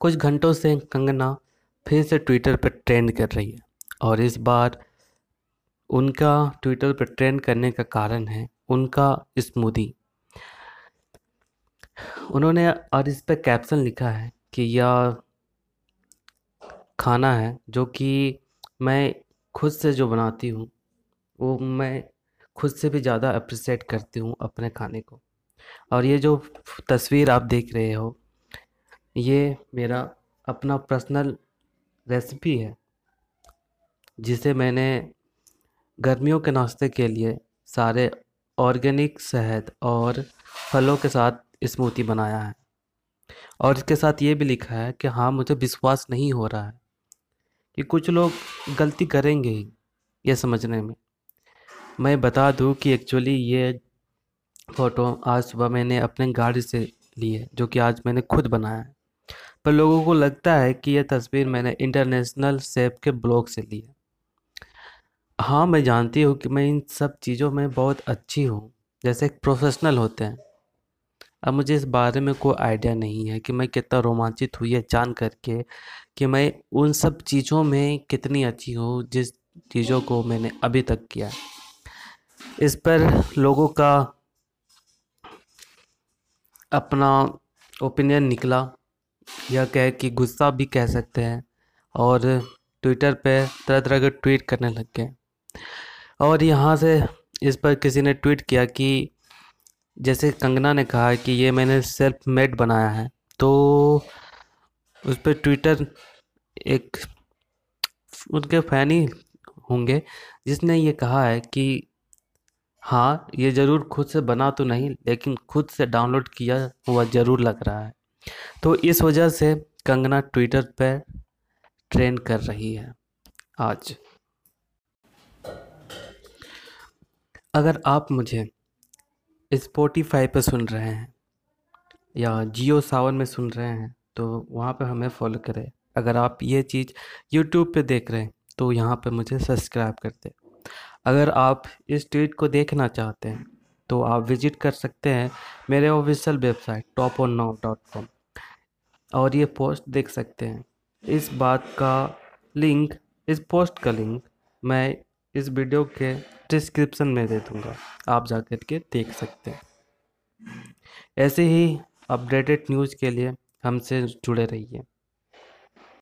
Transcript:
कुछ घंटों से कंगना फिर से ट्विटर पर ट्रेंड कर रही है। और इस बार उनका ट्विटर पर ट्रेंड करने का कारण है उनका स्मूदी। उन्होंने और इस पर कैप्शन लिखा है कि यह खाना है जो कि मैं खुद से जो बनाती हूँ, वो मैं खुद से भी ज़्यादा अप्रिसिएट करती हूँ अपने खाने को। और ये जो तस्वीर आप देख रहे हो ये मेरा अपना पर्सनल रेसिपी है, जिसे मैंने गर्मियों के नाश्ते के लिए सारे ऑर्गेनिक शहद और फलों के साथ स्मूदी बनाया है। और इसके साथ ये भी लिखा है कि हाँ मुझे विश्वास नहीं हो रहा है कि कुछ लोग गलती करेंगे ही ये समझने में। मैं बता दूँ कि एक्चुअली ये फ़ोटो आज सुबह मैंने अपने गाड़ी से ली है जो कि आज मैंने खुद बनाया है। पर लोगों को लगता है कि यह तस्वीर मैंने इंटरनेशनल सेफ़ के ब्लॉग से ली है। हाँ मैं जानती हूँ कि मैं इन सब चीज़ों में बहुत अच्छी हूँ, जैसे एक प्रोफेशनल होते हैं। अब मुझे इस बारे में कोई आइडिया नहीं है कि मैं कितना रोमांचित हुई है जान करके कि मैं उन सब चीज़ों में कितनी अच्छी हूँ, जिस चीज़ों को मैंने अभी तक किया इस पर लोगों का अपना ओपिनियन निकला। यह कह, कि गुस्सा भी कह सकते हैं और ट्विटर पे तरह तरह के ट्वीट करने लग गए। और यहाँ से इस पर किसी ने ट्वीट किया कि जैसे कंगना ने कहा कि ये मैंने सेल्फ मेड बनाया है तो उस पर ट्विटर एक उनके फ़ैन ही होंगे जिसने ये कहा है कि हाँ ये ज़रूर खुद से बना तो नहीं, लेकिन खुद से डाउनलोड किया हुआ ज़रूर लग रहा है। तो इस वजह से कंगना ट्विटर पर ट्रेंड कर रही है आज। अगर आप मुझे स्पॉटिफाई पर सुन रहे हैं या जियो सावन में सुन रहे हैं तो वहाँ पे हमें फॉलो करें। अगर आप ये चीज़ यूट्यूब पे देख रहे हैं तो यहाँ पे मुझे सब्सक्राइब कर दें। अगर आप इस ट्वीट को देखना चाहते हैं तो आप विज़िट कर सकते हैं मेरे official website top on now dot com और ये पोस्ट देख सकते हैं। इस बात का लिंक इस पोस्ट का लिंक मैं इस वीडियो के डिस्क्रिप्शन में दे दूँगा। आप जा कर के देख सकते हैं। ऐसे ही अपडेटेड न्यूज़ के लिए हमसे जुड़े रहिए।